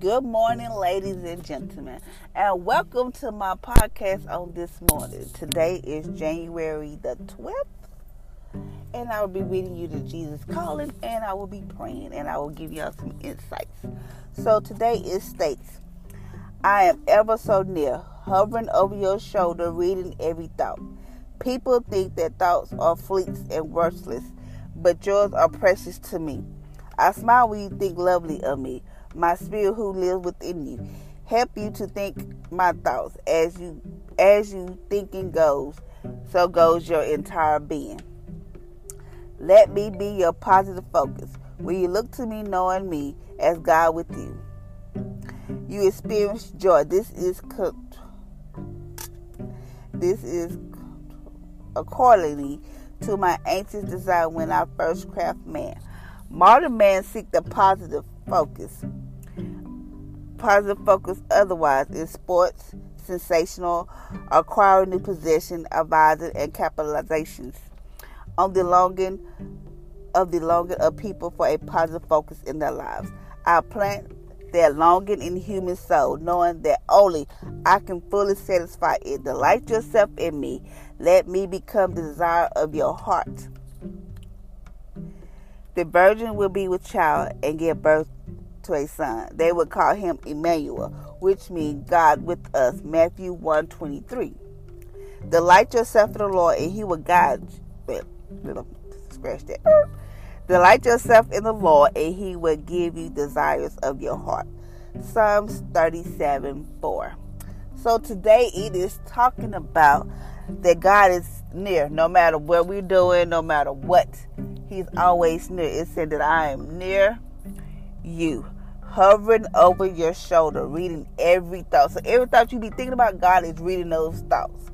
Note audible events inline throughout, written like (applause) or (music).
Good morning, ladies and gentlemen, and welcome to my podcast on this morning. Today is January the 12th, and I will be reading you the Jesus Calling, and I will be praying, and I will give y'all some insights. So today is states, I am ever so near, hovering over your shoulder, reading every thought. People think that thoughts are fleets and worthless, but yours are precious to me. I smile when you think lovely of me my spirit who lives within you. Help you to think my thoughts as you as you thinking goes, so goes your entire being. Let me be your positive focus. When you look to me knowing me as God with you, you experience joy. This is cooked. this is accordingly to my anxious desire when I first craft man. Modern man seek the positive focus positive focus otherwise in sports, sensational, acquiring new possession, advising, and capitalizations on the longing of the longing of people for a positive focus in their lives. I plant their longing in human soul, knowing that only I can fully satisfy it. Delight yourself in me. Let me become the desire of your heart. The virgin will be with child and give birth to a son. They would call him Emmanuel, which means God with us. Matthew 123. Delight yourself in the Lord, and he will guide you. Scratch that. Delight yourself in the Lord, and he will give you desires of your heart. Psalms 37 4. So today it is talking about that God is near, no matter what we're doing, no matter what. He's always near. It said that I am near you hovering over your shoulder, reading every thought. So every thought you be thinking about, God is reading those thoughts.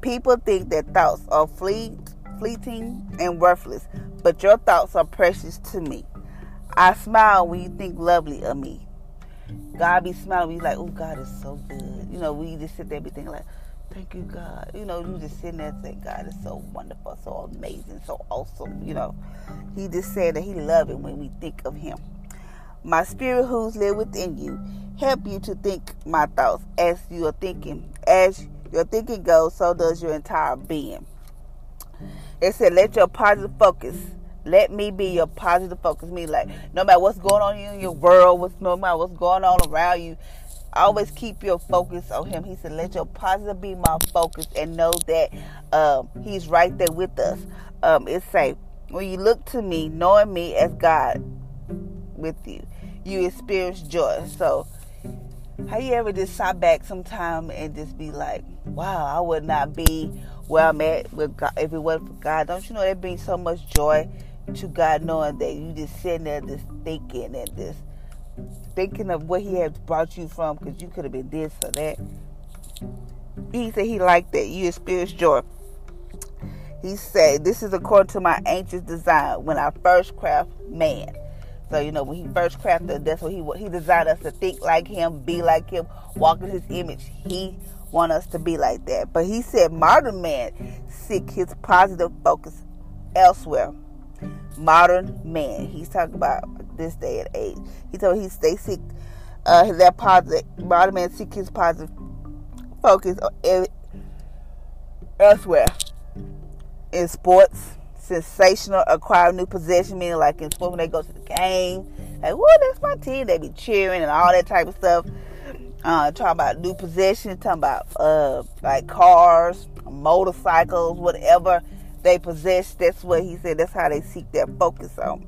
People think that thoughts are fleet, fleeting and worthless, but your thoughts are precious to me. I smile when you think lovely of me. God be smiling you like, oh, God is so good. You know, we just sit there and be thinking like, thank you, God. You know, you just sitting there and say, God is so wonderful, so amazing, so awesome. You know, He just said that He loves it when we think of Him. My spirit who's live within you help you to think my thoughts as you are thinking. As your thinking goes, so does your entire being. It said, let your positive focus. Let me be your positive focus. Me like no matter what's going on in your world, what's no matter what's going on around you, always keep your focus on him. He said, let your positive be my focus and know that um, he's right there with us. Um, it say, when you look to me, knowing me as God with you you experience joy. So, how you ever just sit back sometime and just be like, wow, I would not be where I'm at with God if it wasn't for God. Don't you know that brings so much joy to God knowing that you just sitting there just thinking and just thinking of what He has brought you from because you could have been this or that. He said He liked that. You experience joy. He said, This is according to my anxious design when I first craft man. So you know, when he first crafted, that's what he he designed us to think like him, be like him, walk in his image. He want us to be like that. But he said, modern man seek his positive focus elsewhere. Modern man. He's talking about this day and age. He told he they seek uh, that positive. Modern man seek his positive focus elsewhere. In sports, sensational, acquire new possession, meaning like in sports when they go to the game, like, whoa, that's my team. They be cheering and all that type of stuff. Uh, talking about new possession, talking about uh, like cars, motorcycles, whatever they possess. That's what he said. That's how they seek their focus on.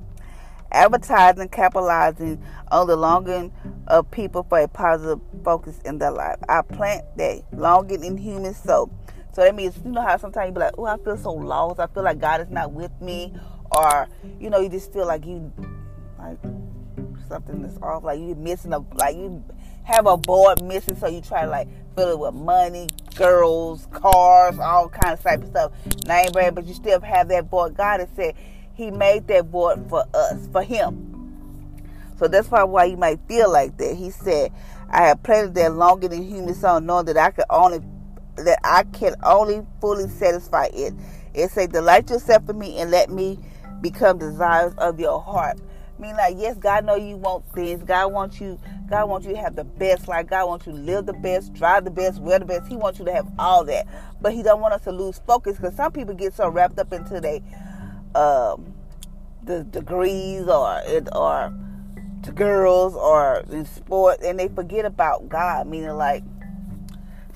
Advertising, capitalizing on the longing of people for a positive focus in their life. I plant that longing in human soul. So that means you know how sometimes you be like, oh, I feel so lost. I feel like God is not with me, or you know, you just feel like you like something is off, like you're missing a like you have a board missing, so you try to like fill it with money, girls, cars, all kinds of type of stuff. Name brand, but you still have that board. God has said He made that board for us, for Him. So that's probably why you might feel like that. He said, I have planted that longer than human soul, knowing that I could only that I can only fully satisfy it. It say, delight yourself in me and let me become desires of your heart. I mean, like, yes, God know you want things. God wants you. God wants you to have the best life. God wants you to live the best, drive the best, wear the best. He wants you to have all that, but He don't want us to lose focus because some people get so wrapped up into their um, the degrees or or to girls or in sport, and they forget about God. Meaning, like,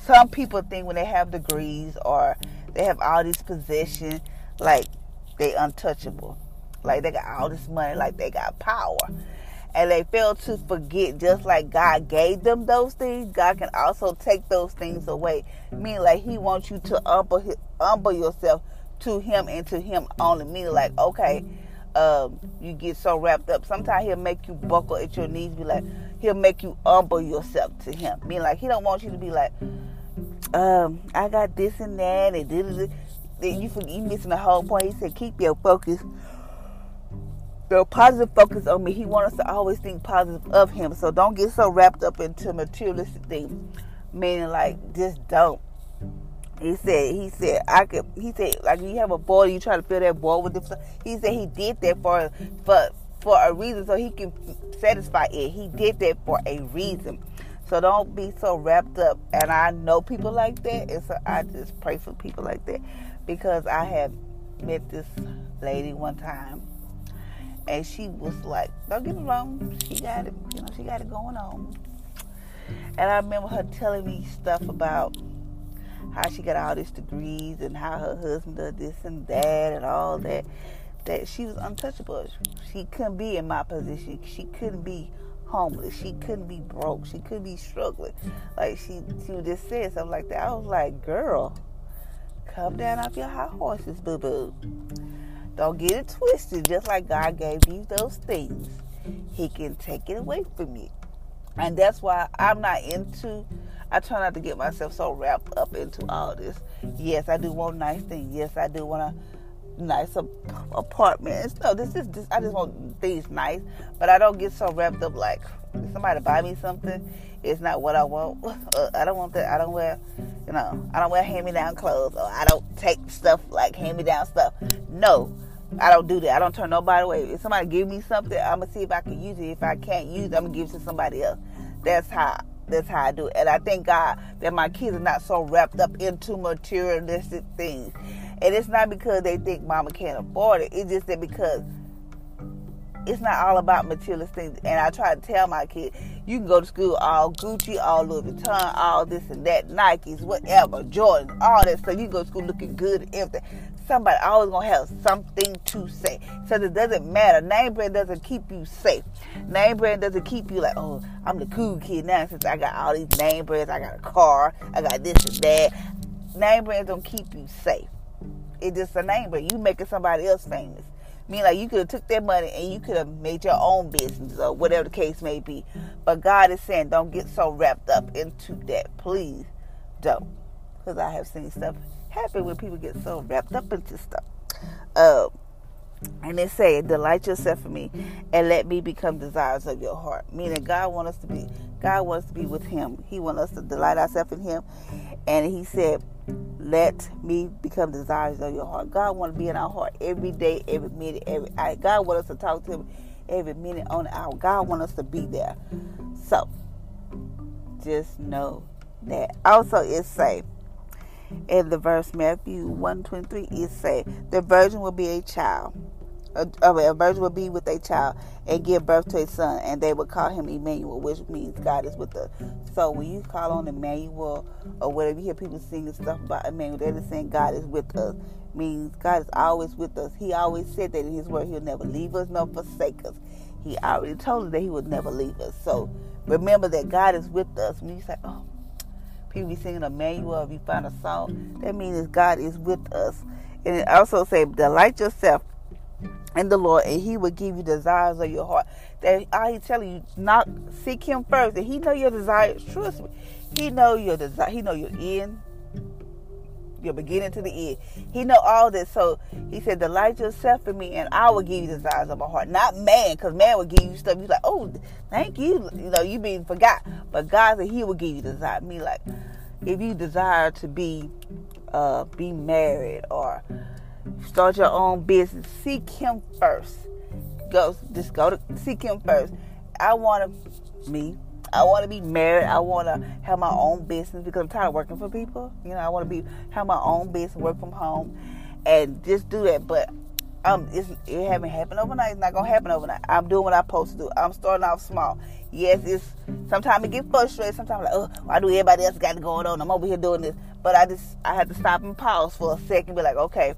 some people think when they have degrees or they have all these positions, like they untouchable like they got all this money, like they got power. And they fail to forget, just like God gave them those things, God can also take those things away. Meaning, like He wants you to humble, humble yourself to Him and to Him only. Meaning, like, okay, um, you get so wrapped up. Sometimes He'll make you buckle at your knees, be like, He'll make you humble yourself to Him. Meaning, like, He don't want you to be like, um, I got this and that, and this. Then you, you missing the whole point. He said, keep your focus the positive focus on me. He wants us to always think positive of him. So don't get so wrapped up into materialistic things. Meaning like just don't. He said, he said, I could, he said, like you have a boy, you try to fill that boy with this. He said he did that for, for, for a reason so he can satisfy it. He did that for a reason. So don't be so wrapped up. And I know people like that. And so I just pray for people like that because I have met this lady one time and she was like, "Don't get me wrong, she got it. You know, she got it going on." And I remember her telling me stuff about how she got all these degrees and how her husband did this and that and all that. That she was untouchable. She couldn't be in my position. She couldn't be homeless. She couldn't be broke. She couldn't be struggling. Like she, she just say something like that. I was like, "Girl, come down off your high horses, boo boo." Don't get it twisted. Just like God gave you those things, He can take it away from you. And that's why I'm not into, I try not to get myself so wrapped up into all this. Yes, I do want nice things. Yes, I do want a nice apartment. No, this is just, I just want things nice. But I don't get so wrapped up like, somebody buy me something, it's not what I want. (laughs) I don't want that. I don't wear, you know, I don't wear hand me down clothes or I don't take stuff like hand me down stuff. No, I don't do that. I don't turn nobody away. If somebody give me something, I'm gonna see if I can use it. If I can't use it, I'm gonna give it to somebody else. That's how that's how I do. And I thank God that my kids are not so wrapped up into materialistic things. And it's not because they think mama can't afford it. It's just that because it's not all about materialistic things. And I try to tell my kids, you can go to school all Gucci, all Louis Vuitton, all this and that, Nikes, whatever, Jordan, all that stuff. You go to school looking good and everything somebody always gonna have something to say. So it doesn't matter. Name brand doesn't keep you safe. Name brand doesn't keep you like, oh, I'm the cool kid now since I got all these name brands. I got a car. I got this and that. Name brands don't keep you safe. It's just a name brand. You making somebody else famous. I mean, like you could have took that money and you could have made your own business or whatever the case may be. But God is saying, don't get so wrapped up into that. Please don't. Because I have seen stuff happen when people get so wrapped up into stuff. Uh, and it say, delight yourself in me and let me become desires of your heart. Meaning God wants us to be God wants to be with him. He wants us to delight ourselves in him. And he said, Let me become desires of your heart. God wants to be in our heart every day, every minute, every God wants us to talk to him every minute on the hour. God wants us to be there. So just know that. Also it say in the verse Matthew 123, it say, the virgin will be a child. A, a virgin will be with a child and give birth to a son, and they will call him Emmanuel, which means God is with us. So when you call on Emmanuel or whatever, you hear people singing stuff about Emmanuel, they're just saying God is with us. Means God is always with us. He always said that in His Word, He'll never leave us nor forsake us. He already told us that He would never leave us. So remember that God is with us. When you say, "Oh," people be singing Emmanuel, if you find a song, that means God is with us. And it also say, delight yourself in the Lord, and He will give you desires of your heart. That all He telling you, not seek Him first, and He know your desires. Trust me, He know your desire. He know your end, your beginning to the end. He know all this. So He said, delight yourself in Me, and I will give you the desires of my heart. Not man, because man will give you stuff. You like, oh, thank you. You know, you being forgot. But God said He will give you desire. Me like, if you desire to be, uh, be married or start your own business. Seek Him first. Go, just go to seek Him first. I want to me. I want to be married. I want to have my own business because I'm tired of working for people. You know, I want to be have my own business, work from home, and just do that. But um, it haven't happened overnight. It's not gonna happen overnight. I'm doing what I'm supposed to do. I'm starting off small. Yes, it's sometimes it get frustrated. Sometimes like, oh, why do everybody else got it going on? I'm over here doing this, but I just I had to stop and pause for a second, be like, okay,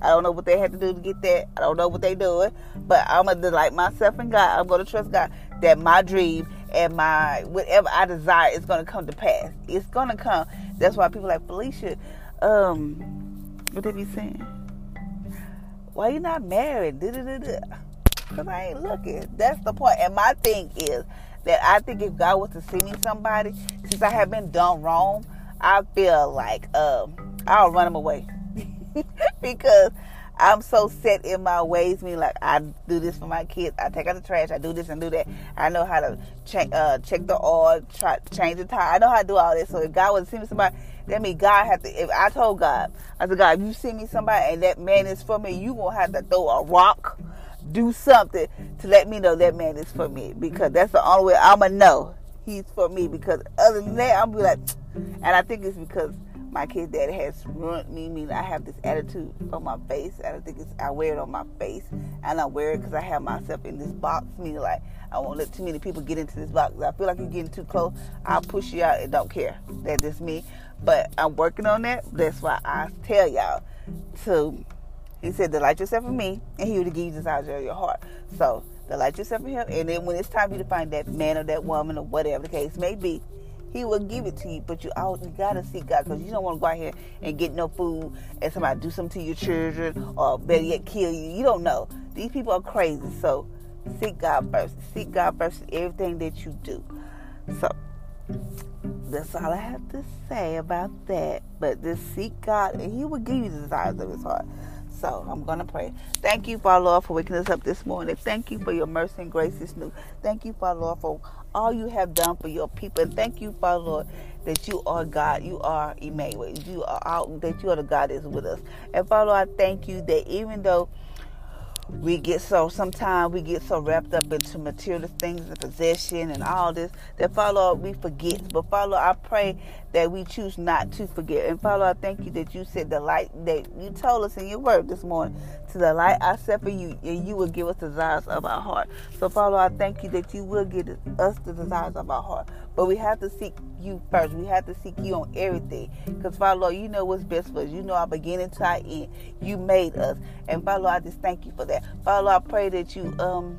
I don't know what they had to do to get that. I don't know what they doing, but I'm gonna delight myself in God. I'm gonna trust God that my dream and my whatever I desire is gonna come to pass. It's gonna come. That's why people like Felicia. Um, what they be saying? Why you not married? Cause I ain't looking. That's the point. And my thing is that I think if God was to send me somebody, since I have been done wrong, I feel like um, I'll run them away. (laughs) because I'm so set in my ways. Me like I do this for my kids. I take out the trash. I do this and do that. I know how to check uh, check the oil, try change the tire. I know how to do all this. So if God was to me somebody, that means God have to. If I told God, I said God, if you send me somebody and that man is for me, you gonna have to throw a rock, do something to let me know that man is for me because that's the only way I'ma know he's for me. Because other than that, I'm be like, (tsk) and I think it's because my kid dad has ruined me. Meaning I have this attitude on my face. I don't think it's I wear it on my face, and I wear it because I have myself in this box. Meaning like I won't let too many people get into this box. I feel like you're getting too close. I'll push you out and don't care. That's just me. But I'm working on that. That's why I tell y'all to. He said, delight yourself in me, and he will give you the desires of your heart. So delight yourself in him, and then when it's time for you to find that man or that woman or whatever the case may be, he will give it to you, but you always you gotta seek God because you don't want to go out here and get no food and somebody do something to your children or better yet kill you. You don't know. These people are crazy. So seek God first. Seek God first in everything that you do. So that's all I have to say about that. But just seek God and He will give you the desires of His heart. So I'm going to pray. Thank you, Father Lord, for waking us up this morning. Thank you for your mercy and grace is new. Thank you, Father Lord, for all you have done for your people. And thank you, Father Lord, that you are God. You are Emmanuel. You are out, that you are the God that is with us. And Father Lord, I thank you that even though we get so sometimes we get so wrapped up into material things and possession and all this that Father we forget. But follow I pray that we choose not to forget. And follow I thank you that you said the light that you told us in your word this morning to the light I set for you and you will give us the desires of our heart. So follow I thank you that you will give us the desires of our heart. But we have to seek you first. We have to seek you on everything. Because Father Lord, you know what's best for us. You know our beginning to our end. You made us. And Father Lord, I just thank you for that. Father Lord, I pray that you um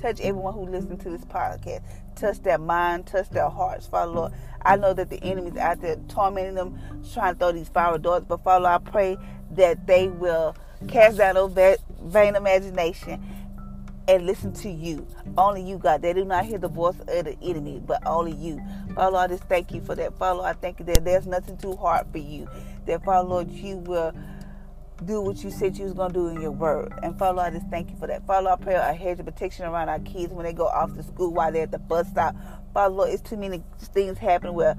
touch everyone who listens to this podcast. Touch their mind, touch their hearts, Father Lord. I know that the enemy's out there tormenting them, trying to throw these fiery darts. But Father Lord, I pray that they will cast down those vain imagination and listen to you. Only you, God. They do not hear the voice of the enemy, but only you. Father, I just thank you for that. Father, I thank you that there's nothing too hard for you. That, Father, Lord, you will do what you said you was going to do in your word. And Father, I just thank you for that. Father, I pray a hedge of protection around our kids when they go off to school while they're at the bus stop. Father, Lord, it's too many things happening where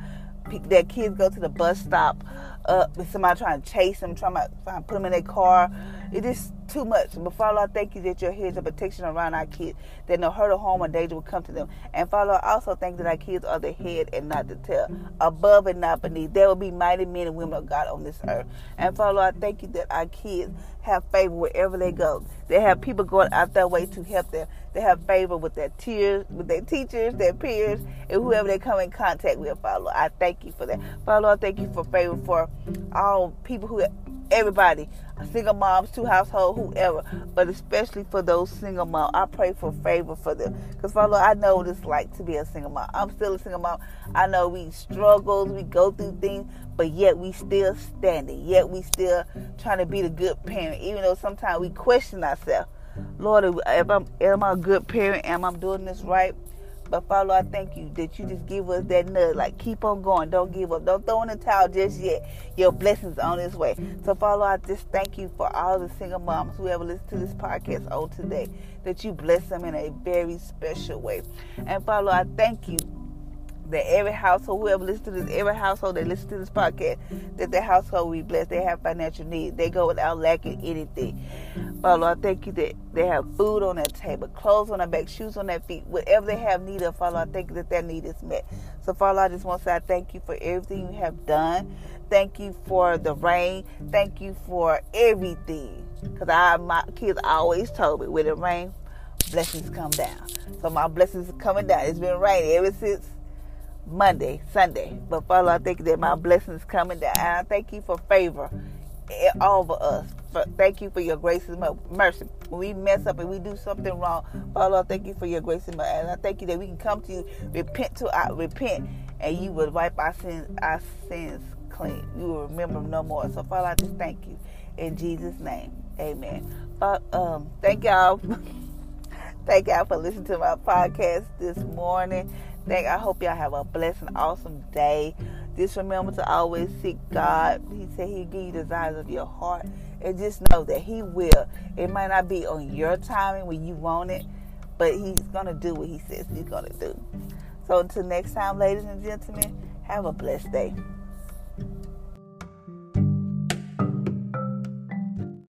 their kids go to the bus stop uh, with somebody trying to chase them, trying to, trying to put them in their car. It is too much. But Father, I thank you that your heads of protection around our kids, that no hurt or harm or danger will come to them. And Father, I also thank that our kids are the head and not the tail, above and not beneath. There will be mighty men and women of God on this earth. And Father, I thank you that our kids have favor wherever they go. They have people going out their way to help them. They have favor with their tears, with their teachers, their peers, and whoever they come in contact with, Father. I thank you for that. Father, I thank you for favor for all people who everybody, single moms, two household, whoever, but especially for those single moms. I pray for favor for them. Because, Father, I know what it's like to be a single mom. I'm still a single mom. I know we struggle, we go through things, but yet we still standing. Yet we still trying to be the good parent, even though sometimes we question ourselves. Lord, if I'm, am I a good parent? Am I doing this right? But Father, I thank you that you just give us that nudge. Like keep on going. Don't give up. Don't throw in the towel just yet. Your blessings on its way. So Father, I just thank you for all the single moms who ever listen to this podcast on today. That you bless them in a very special way. And Father, I thank you that every household, whoever listens to this, every household that listens to this podcast, that their household will be blessed. They have financial needs. They go without lacking anything. Father, I thank you that they have food on their table, clothes on their back, shoes on their feet, whatever they have need of, Father, I thank you that their need is met. So, Father, I just want to say I thank you for everything you have done. Thank you for the rain. Thank you for everything. Because I my kids always told me when it rains, blessings come down. So my blessings are coming down. It's been raining ever since Monday, Sunday. But Father, I thank you that my blessings coming down. I thank you for favor over us. Thank you for your grace and mercy. When we mess up and we do something wrong, Father, I thank you for your grace and mercy. And I thank you that we can come to you, repent to our repent, and you will wipe our sins, our sins clean. You will remember no more. So Father, I just thank you in Jesus' name. Amen. But um, thank y'all. (laughs) thank y'all for listening to my podcast this morning. Thank I hope y'all have a blessed and awesome day. Just remember to always seek God. He said He'll give you the desires of your heart. And just know that He will. It might not be on your timing when you want it, but He's going to do what He says He's going to do. So until next time, ladies and gentlemen, have a blessed day.